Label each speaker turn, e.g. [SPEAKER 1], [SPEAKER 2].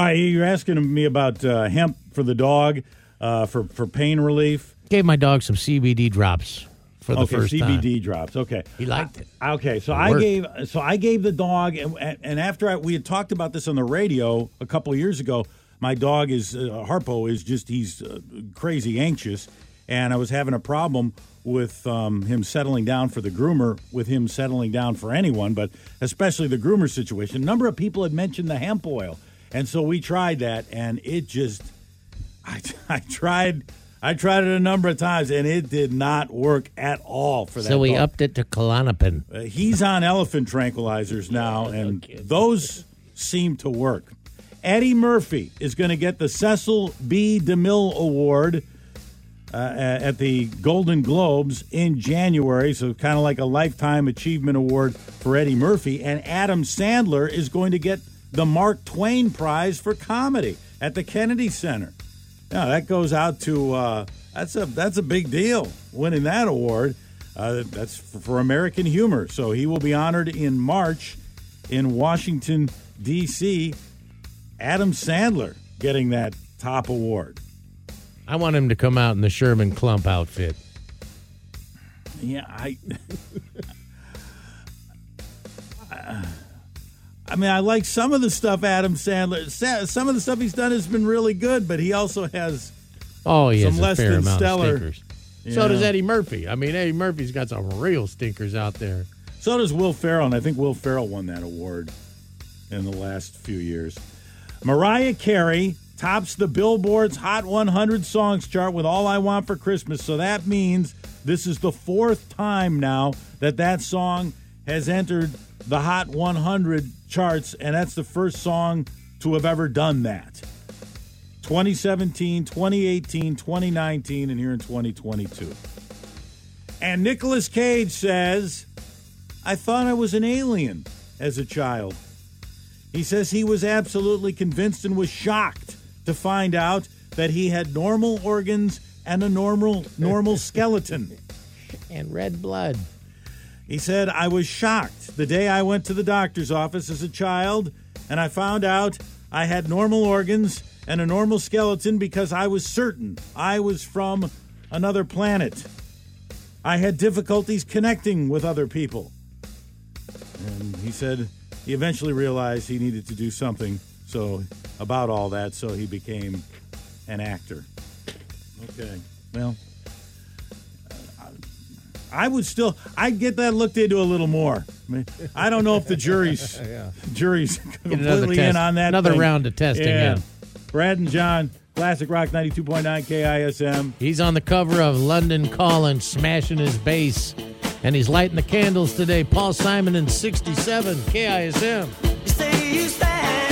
[SPEAKER 1] Hi, you're asking me about uh, hemp for the dog uh, for for pain relief.
[SPEAKER 2] Gave my dog some CBD drops for the
[SPEAKER 1] okay,
[SPEAKER 2] first
[SPEAKER 1] CBD
[SPEAKER 2] time.
[SPEAKER 1] drops. Okay,
[SPEAKER 2] He liked it.
[SPEAKER 1] Okay, so
[SPEAKER 2] It
[SPEAKER 1] I gave so I gave the dog, and, and after I, we had talked about this on the radio a couple of years ago, my dog is uh, Harpo is just he's uh, crazy anxious, and I was having a problem with um, him settling down for the groomer, with him settling down for anyone, but especially the groomer situation. A number of people had mentioned the hemp oil, and so we tried that, and it just I, I tried. I tried it a number of times and it did not work at all for that.
[SPEAKER 2] So we
[SPEAKER 1] dog.
[SPEAKER 2] upped it to Klonopin.
[SPEAKER 1] Uh, he's on elephant tranquilizers now, and those seem to work. Eddie Murphy is going to get the Cecil B. DeMille Award uh, at the Golden Globes in January, so kind of like a Lifetime Achievement Award for Eddie Murphy. And Adam Sandler is going to get the Mark Twain Prize for Comedy at the Kennedy Center. Now that goes out to uh, that's a that's a big deal winning that award. Uh, that's for, for American humor. So he will be honored in March in Washington D.C. Adam Sandler getting that top award.
[SPEAKER 2] I want him to come out in the Sherman Klump outfit.
[SPEAKER 1] Yeah, I. mean, I like some of the stuff Adam Sandler. Sa- Some of the stuff he's done has been really good, but he also has
[SPEAKER 2] Oh, he
[SPEAKER 1] Some less than stellar.
[SPEAKER 2] So does Eddie Murphy. I mean, Eddie Murphy's got some real stinkers out there.
[SPEAKER 1] So does Will Ferrell, and I think Will Ferrell won that award in the last few years. Mariah Carey tops the Billboard's Hot 100 Songs chart with All I Want for Christmas. So that means this is the fourth time now that that song has entered the Hot 100 charts, and that's the first song to have ever done that. 2017, 2018, 2019, and here in 2022. And Nicolas Cage says, I thought I was an alien as a child. He says he was absolutely convinced and was shocked to find out that he had normal organs and a normal normal skeleton.
[SPEAKER 2] And red blood.
[SPEAKER 1] He said, I was shocked the day I went to the doctor's office as a child and I found out I had normal organs and a normal skeleton because I was certain I was from another planet. I had difficulties connecting with other people. And he said he eventually realized he needed to do something so about all that, so he became an actor. Okay. Well, I would still I'd get that looked into a little more. I, mean, I don't know if the jury's jury's
[SPEAKER 2] another
[SPEAKER 1] completely in on that.
[SPEAKER 2] another
[SPEAKER 1] thing.
[SPEAKER 2] round of testing, yeah.
[SPEAKER 1] Brad and John, Classic Rock 92.9 KISM.
[SPEAKER 2] He's on the cover of London Calling, smashing his bass. And he's lighting the candles today. Paul Simonon 67, KISM.
[SPEAKER 3] You say you stay